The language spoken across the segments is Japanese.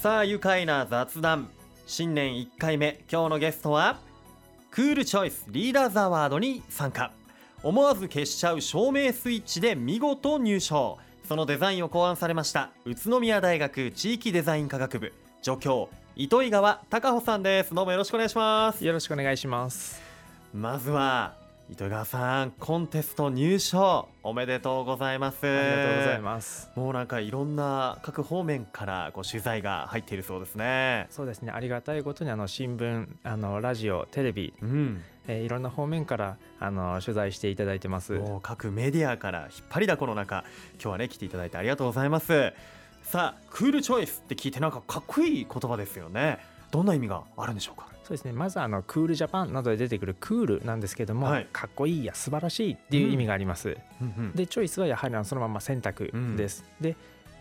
さあ愉快な雑談。新年1回目。今日のゲストはクールチョイスリーダーズアワードに参加。思わず消しちゃう照明スイッチで見事入賞。そのデザインを考案されました宇都宮大学地域デザイン科学部。助教糸井川貴穂さんです。どうもよろしくお願いします。よろしくお願いします。まずは糸川さんコンテスト入賞おめでとうございます。ありがとうございます。もうなんかいろんな各方面からこう取材が入っているそうですね。そうですね。ありがたいことにあの新聞あのラジオテレビ、うん。えーいろんな方面からあの取材していただいてます。各メディアから引っ張りだこの中今日はね来ていただいてありがとうございます。さあクールチョイスって聞いてなんかかっこいい言葉ですよね。どんな意味があるんでしょうか？そうですね。まずあのクールジャパンなどで出てくるクールなんですけども、はい。かっこいいや素晴らしいっていう意味があります、うん。うん。でチョイスはやはりあのそのまま選択です、で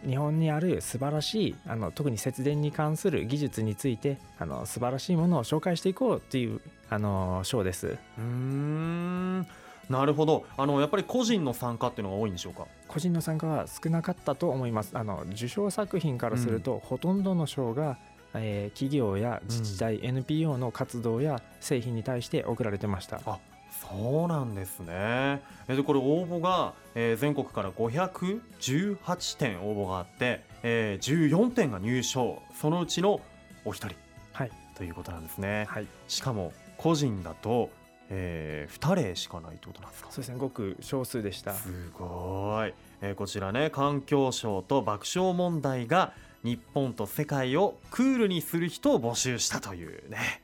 日本にある素晴らしいあの特に節電に関する技術についてあの素晴らしいものを紹介していこうっていうあの賞です。うーん。なるほど。あのやっぱり個人の参加っていうのが多いんでしょうか？個人の参加は少なかったと思います。あの受賞作品からすると、ほとんどの賞が、えー企業や自治体、NPO の活動や製品に対して贈られてました。あそうなんですね。えでこれ応募が、えー全国から518点応募があって、えー14点が入賞。そのうちのお一人。はい。ということなんですね。はい。しかも個人だと、え2例しかないってことなんですか？そうですね。ごく少数でした。すごい、えーこちらね環境省と爆笑問題が日本と世界をクールにする人を募集したというね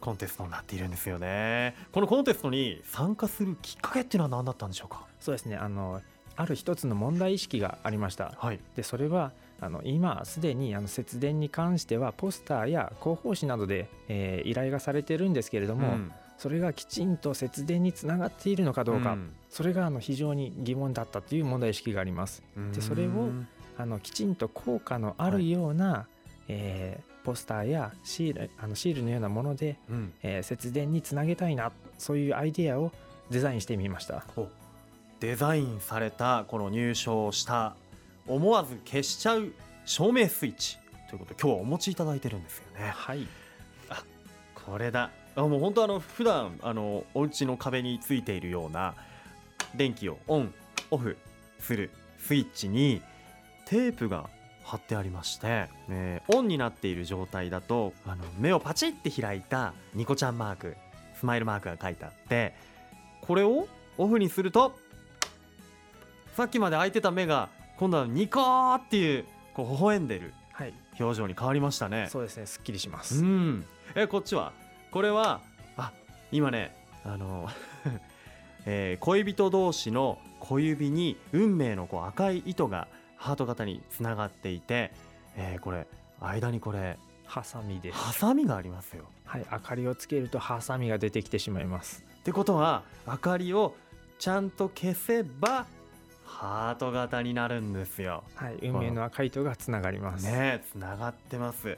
コンテストになっているんですよね。このコンテストに参加するきっかけっていうのは何だったんでしょうか？そうですね。あのある一つの問題意識がありました。はい。でそれはあの今すでにあの節電に関してはポスターや広報誌などで、えー依頼がされてるんですけれども、ん。それがきちんと節電につながっているのかどうか、ん。それがあの非常に疑問だったという問題意識があります。でそれをうんあのきちんと効果のあるような、えーポスターやシールあのシールのようなもので、うん。えー節電につなげたいなそういうアイデアをデザインしてみました。おデザインされたこの入賞した思わず消しちゃう照明スイッチ。ということで今日はお持ちいただいてるんですよね。はい。これだ。あもう本当あの普段あのお家の壁についているような電気をオンオフするスイッチにテープが貼ってありまして、えーオンになっている状態だとあの目をパチって開いたニコちゃんマークスマイルマークが書いてあってこれをオフにするとさっきまで開いてた目が今度はニコーっていうこう微笑んでるはい。表情に変わりましたね。そうですねすっきりしまうす、ん、えこっちは？これはあ今ねあの、えー恋人同士の小指に運命のこう赤い糸がハート型につながっていて、えーこれ間にこれハサミですハサミがありますよ。はい明かりをつけるとハサミが出てきてしまいますってことは明かりをちゃんと消せばハート型になるんですよ。はい運命の赤い糸がつながります、ねつながってます。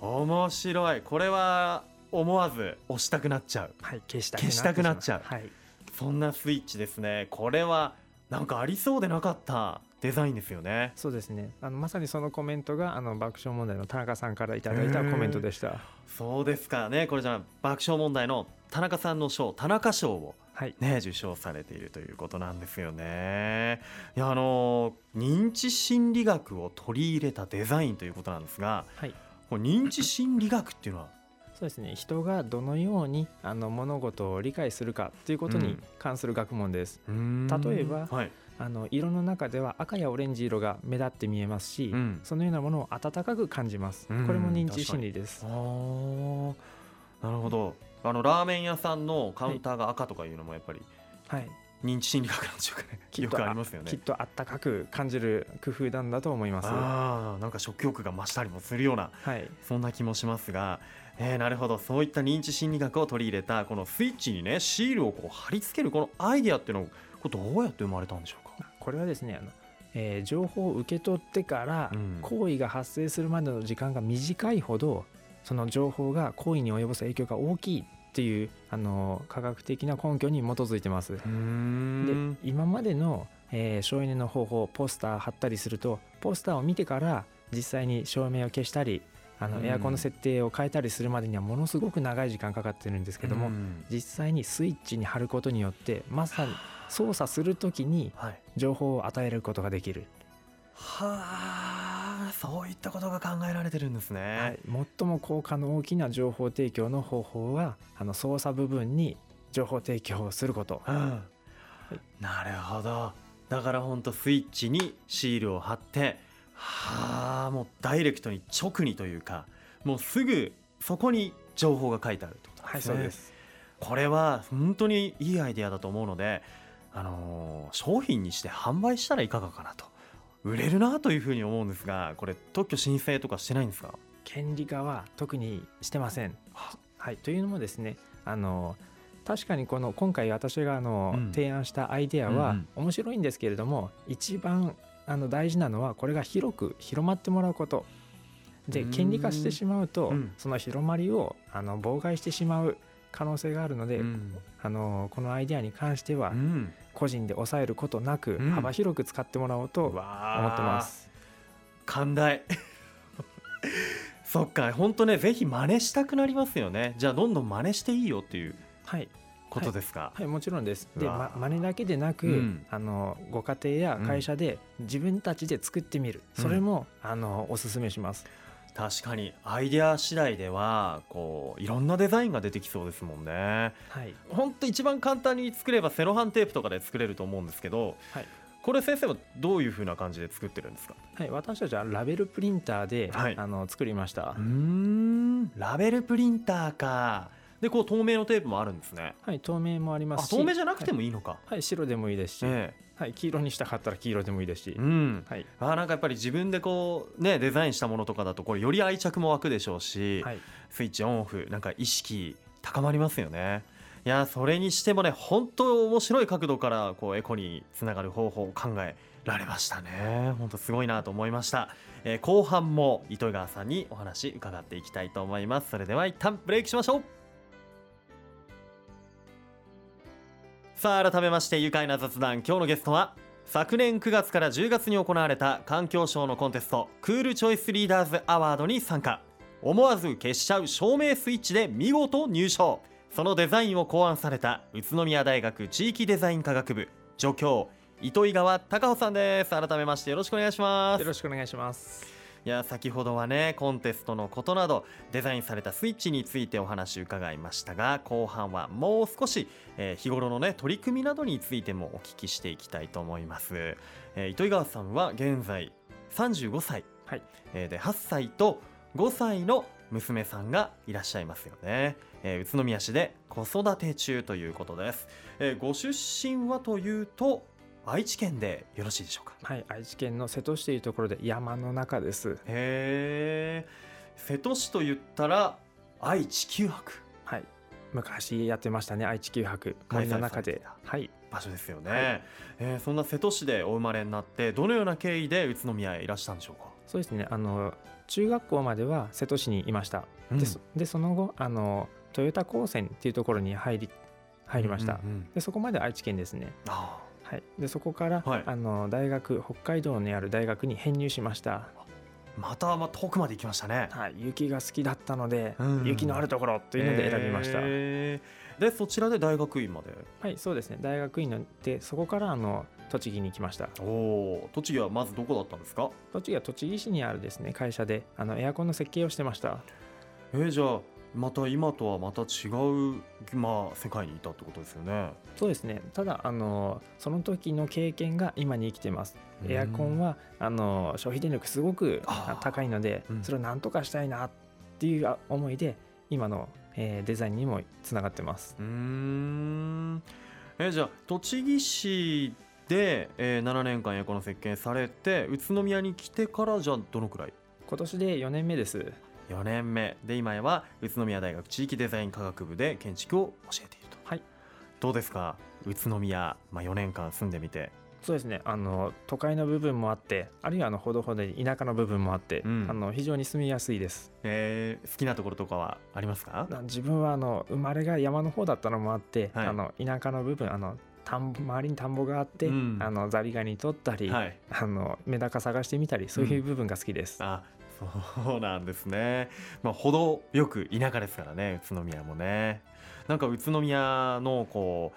面白いこれは思わず押したくなっちゃう。はい消した消したくなっちゃうはいそんなスイッチですね。これはなんかありそうでなかったデザインですよね。そうですね。あのまさにそのコメントがあの爆笑問題の田中さんからいただいたコメントでした。そうですかね。これじゃあ爆笑問題の田中さんの賞、田中賞をはい。ね受賞されているということなんですよね。いやあの認知心理学を取り入れたデザインということなんですが、はい。これ認知心理学っていうのは、そうですね。人がどのようにあの物事を理解するかということにうん。関する学問です、うーん。例えばはい、あの色の中では赤やオレンジ色が目立って見えますし、うんそのようなものを温かく感じます、うんこれも認知心理ですなるほど。あのラーメン屋さんのカウンターが赤とかいうのもやっぱりはい認知心理学なんでしょうかね。きっとよくありますよねきっ。とあったかく感じる工夫なんだと思いますああなんか食欲が増したりもするようなはいそんな気もしますが、えーなるほどそういった認知心理学を取り入れたこのスイッチにねシールをこう貼り付けるこのアイデアっていうのこれどうやって生まれたんでしょうか？これはですねあの、えー情報を受け取ってからうん。行為が発生するまでの時間が短いほどその情報が行為に及ぼす影響が大きいっていうあの科学的な根拠に基づいてます。で今までの、えー省エネの方法ポスター貼ったりするとポスターを見てから実際に照明を消したりあのうん。エアコンの設定を変えたりするまでにはものすごく長い時間かかってるんですけども、うん実際にスイッチに貼ることによってまさに操作する時にはい。情報を与えることができる、はあそういったことが考えられてるんですね、はい、最も効果の大きな情報提供の方法はあの操作部分に情報提供をすること。うん。なるほど。だからほんとスイッチにシールを貼ってはあもうダイレクトに直にというかもうすぐそこに情報が書いてあるってことはいねそうです。これは本当にいいアイデアだと思うので、あのー商品にして販売したらいかがかなと。売れるなというふうに思うんですがこれ特許申請とかしてないんですか？権利化は特にしてません。は。い、というのもですねあの確かにこの今回私があの、うん。提案したアイデアはうんうん。面白いんですけれども一番あの大事なのはこれが広く広まってもらうこと。でうん。権利化してしまうと、うん。その広まりをあの妨害してしまう可能性があるので、うん。あのこのアイデアに関してはうん個人で抑えることなくうん。幅広く使ってもらおうと思ってます。寛大。そっか本当ねぜひ真似したくなりますよね。じゃあどんどん真似していいよっていう。はいことですか、はい、もちろんです。で、ま、真似だけでなく、うん。あのご家庭や会社で自分たちで作ってみる、それも、あのおすすめします。確かにアイデア次第ではこういろんなデザインが出てきそうですもんね。はい、ほんと一番簡単に作ればセロハンテープとかで作れると思うんですけど、はい。これ先生はどういう風な感じで作ってるんですか？はい、私たちはラベルプリンターで、はい。あの作りました。うー。ん。ラベルプリンターかでこう透明のテープもあるんですね。はい、透明もありまあすし、透明じゃなくても、もいいのか、はい、白でもいいですし、えはい、黄色にしたかったら黄色でもいいですし。え、うん。はい、あーなんかやっぱり自分でこうねデザインしたものとかだとこれより愛着も湧くでしょうし、はい、スイッチオンオフなんか意識高まりますよね。いやそれにしてもね本当面白い角度からこうエコにつながる方法を考えられましたね。本当すごいなと思いました、えー後半も糸井川さんにお話伺っていきたいと思います。それでは一旦ブレイクしましょうさあ改めまして愉快な雑談。今日のゲストは昨年9月から10月に行われた環境省のコンテストクールチョイスリーダーズアワードに参加。思わず消しちゃう照明スイッチで見事入賞。そのデザインを考案された宇都宮大学地域デザイン科学部助教糸井川隆穂さんです。改めましてよろしくお願いします。よろしくお願いします。いや先ほどはねコンテストのことなどデザインされたスイッチについてお話伺いましたが後半はもう少し、えー日頃のね取り組みなどについてもお聞きしていきたいと思います、えー糸井川さんは現在35歳、はい。えーで8歳と5歳の娘さんがいらっしゃいますよね、えー宇都宮市で子育て中ということです、えーご出身はというと愛知県でよろしいでしょうか？はい、愛知県の瀬戸市というところで山の中です。へえ瀬戸市と言ったら愛・知九博。はい、昔やってましたね、愛知九博。森の中で。はい、場所ですよね、はい。えーそんな瀬戸市でお生まれになってどのような経緯で宇都宮へいらしたんでしょうか、そうですね。あの中学校までは瀬戸市にいました。うん。でそでその後あのトヨタ高専っていうところに入り入りました。うんうんうんでそこまで愛知県ですね。あはい。でそこから、はいあの大学北海道にある大学に編入しました。ーまたま遠くまで行きましたねはい。雪が好きだったので、うん雪のあるところというので選びました。へーでそちらで大学院まで？はい、そうですね。大学院のでそこからあの栃木に来ました。おお栃木はまずどこだったんですか？栃木は栃木市にあるですね会社であのエアコンの設計をしてました。えーじゃあまた今とはまた違う、まあ、世界にいたってことですよね。そうですね。ただあのその時の経験が今に生きてます。エアコンはあの消費電力すごく高いのでうん。それを何とかしたいなっていう思いで今の、えーデザインにもつながってます。うーん。えじゃあ栃木市で、えー7年間エアコンの設計されて宇都宮に来てからじゃあどのくらい？今年で4年目です4年目。で今は宇都宮大学地域デザイン科学部で建築を教えていると。はい。どうですか？宇都宮、まあ、4年間住んでみて。そうですね。あの都会の部分もあってあるいはあのほどほどに田舎の部分もあって、うん。あの非常に住みやすいです。えー好きなところとかはありますか？な自分はあの生まれが山の方だったのもあって、はい。あの田舎の部分あの田んぼ周りに田んぼがあって、うん。あのザリガニ取ったり、はい。あのメダカ探してみたりそういう部分が好きです、あそうなんですね。まあ程よく田舎ですからね宇都宮もね。なんか宇都宮のこ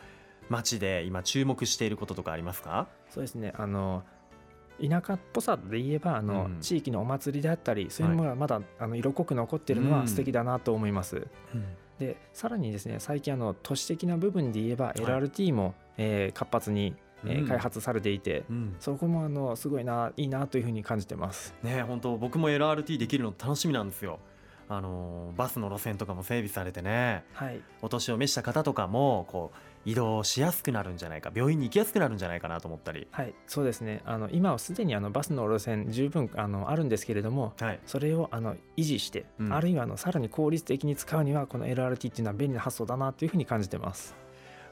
う街で今注目していることとかありますか？そうですねあの田舎っぽさで言えばあの、うん地域のお祭りであったりそういうものがまだ、あの色濃く残っているのうんは素敵だなと思います。でさらにですね最近あの都市的な部分で言えば LRT も、えー活発に、え開発されていて、うん。そこもあのすごいないいなというふうに感じてます。ね本当僕も LRT できるの楽しみなんですよ。あのーバスの路線とかも整備されてねはい、お年を召した方とかもこう移動しやすくなるんじゃないか病院に行きやすくなるんじゃないかなと思ったり、はい、そうですねあの今はすでにあのバスの路線十分あのあるんですけれどもはい、それをあの維持して、うんあるいはあのさらに効率的に使うにはこの LRT っていうのは便利な発想だなというふうに感じてます。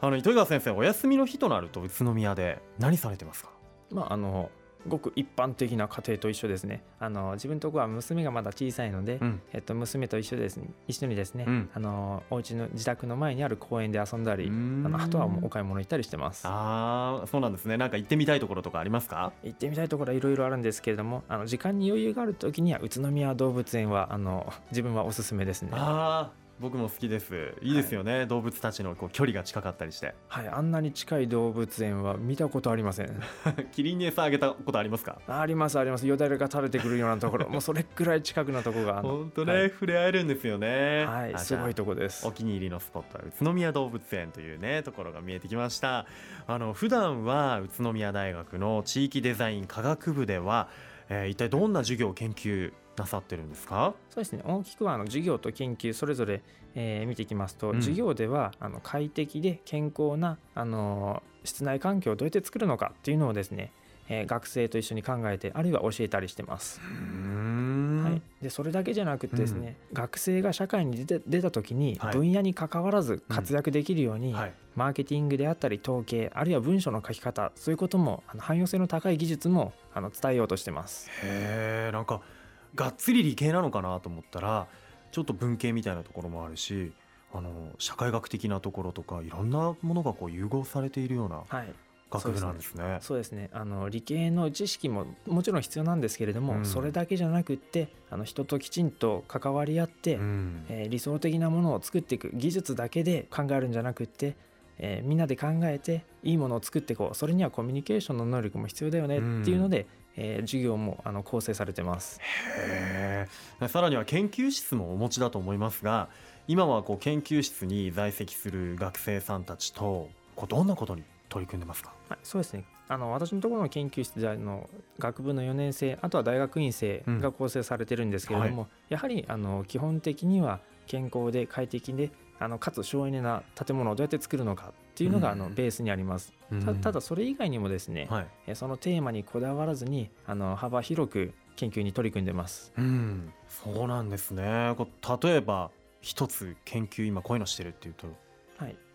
あの糸魚川先生お休みの日となると宇都宮で何されてますか？まああのごく一般的な家庭と一緒ですね。あの自分のところは娘がまだ小さいので、うん。えっと、娘と一緒です、ね、一緒にですね、うん。あのお家の自宅の前にある公園で遊んだり、あのあとはもうお買い物行ったりしてます。ああそうなんですね。なんか行ってみたいところとかありますか？行ってみたいところはいろいろあるんですけれどもあの時間に余裕がある時には宇都宮動物園はあの自分はおすすめですね。ああ僕も好きです。い。いですよね、動物たちのこう距離が近かったりして。はい、あんなに近い動物園は見たことありません。キリンに餌あげたことありますか？ありますあります。よだれが垂れてくるようなところ、もうそれくらい近くなところが。本当ね、はい触れ合えるんですよね。はい、あすごいとこです。お。気に入りのスポットは宇都宮動物園というねところが見えてきました。あの普段は宇都宮大学の地域デザイン科学部では、えー一体どんな授業研究なさってるんですか？そうですね。大きくはあの授業と研究それぞれ、えー見ていきますと、うん。授業ではあの快適で健康なあの室内環境をどうやって作るのかっていうのをですね、えー学生と一緒に考えてあるいは教えたりしてます。うん。はい、でそれだけじゃなくてですね、学生が社会に出て出た時にはい。分野に関わらず活躍できるように、はい。マーケティングであったり統計あるいは文章の書き方そういうこともあの汎用性の高い技術もあの伝えようとしてます。へえんかがっつり理系なのかなと思ったらちょっと文系みたいなところもあるしあの社会学的なところとかいろんなものがこう融合されているようなはい。学部なんですね。そうですね。あの理系の知識ももちろん必要なんですけれども、うん。それだけじゃなくってあの人ときちんと関わり合って、うん。えー理想的なものを作っていく技術だけで考えるんじゃなくって、えーみんなで考えていいものを作っていこうそれにはコミュニケーションの能力も必要だよねっていうので、えー授業もあの構成されてます。さらには研究室もお持ちだと思いますが今はこう研究室に在籍する学生さんたちとこうどんなことに取り組んでますか？はい、そうですね。あの私のところの研究室であの学部の4年生あとは大学院生が構成されてるんですけれども、やはりあの基本的には健康で快適であのかつ省エネな建物をどうやって作るのかっていうのがあのうんベースにあります。たただそれ以外にもですね、はい。えそのテーマにこだわらずにあの幅広く研究に取り組んでます。うん、そうなんですね。こう例えば一つ研究今こういうのしてるっていうとはい、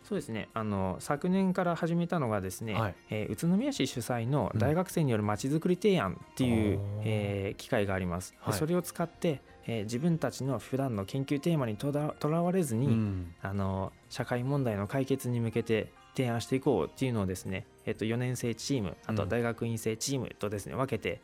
そうですね。あの昨年から始めたのがですね、はい。えー宇都宮市主催の大学生によるまちづくり提案っていう、うんえー機会があります、ではい。それを使って、えー自分たちの普段の研究テーマにとらとらわれずに、うん。あの社会問題の解決に向けて提案していこうっていうのをですね、えっと4年生チームあとは大学院生チームとですね分けて、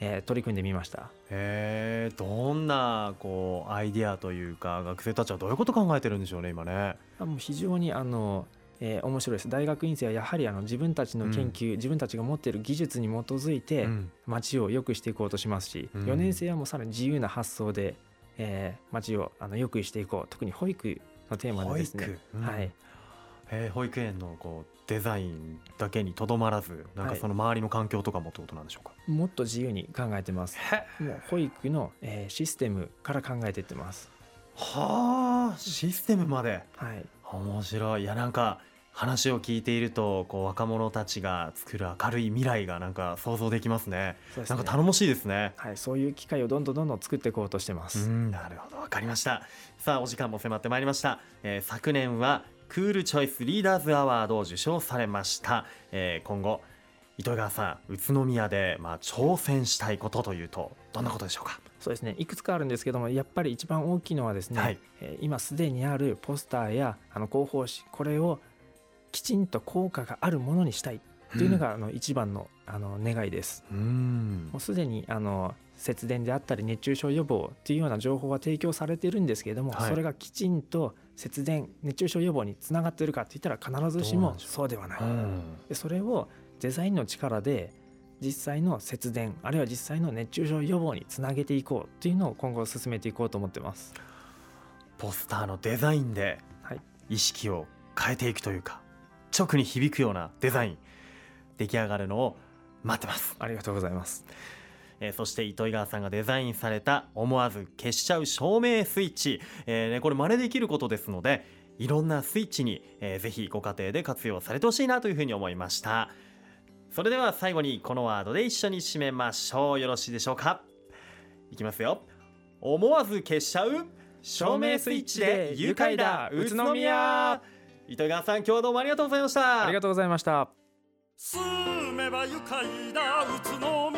えー取り組んでみました。へえどんなこうアイディアというか学生たちはどういうこと考えてるんでしょうね今ね。あもう非常にあの、えー面白いです。大学院生はやはりあの自分たちの研究、自分たちが持っている技術に基づいて、うん。街を良くしていこうとしますし、うん。4年生はもうさらに自由な発想で、えー街をあの良くしていこう。特に保育のテーマでですね。うん。はい、へー保育園のこうデザインだけにとどまらずなんかはい。その周りの環境とかもってことなんでしょうか？もっと自由に考えてます。もう保育の、えーシステムから考えていってます。はあシステムまで？はい。面白い。いやなんか話を聞いているとこう若者たちが作る明るい未来がなんか想像できますね。ね。なんか頼もしいですね。はい、そういう機会をどんどんどんどん作っていこうとしてまうす、んなるほど。わかりました。さあお時間も迫ってまいりました、えー昨年はクールチョイスリーダーズアワードを受賞されました、えー今後糸魚川さん宇都宮でまあ挑戦したいことというとどんなことでしょうか？そうですね。いくつかあるんですけどもやっぱり一番大きいのはですね、はい。えー今すでにあるポスターやあの広報誌これをきちんと効果があるものにしたい。っというのがあの一番のあの願いです。うん。もうすでにあの節電であったり熱中症予防っていうような情報は提供されているんですけれども、はい、それがきちんと節電熱中症予防につながっているかって言ったら必ずしもそうではない。でそれをデザインの力で実際の節電あるいは実際の熱中症予防につなげていこうっていうのを今後進めていこうと思ってます。ポスターのデザインで意識を変えていくというか直に響くようなデザイン出来上がるのを待ってます。ありがとうございますえー、そして糸魚川さんがデザインされた思わず消しちゃう照明スイッチ、えーね、これ真似できることですのでいろんなスイッチに、えー、ぜひご家庭で活用されてほしいなというふうに思いました。それでは最後にこのワードで一緒に締めましょう。よろしいでしょうか？いきますよ。思わず消しちゃう照明スイッチで愉快だ。宇都宮。糸魚川さん今日はどうもありがとうございました。ありがとうございました住めば愉快だ。宇都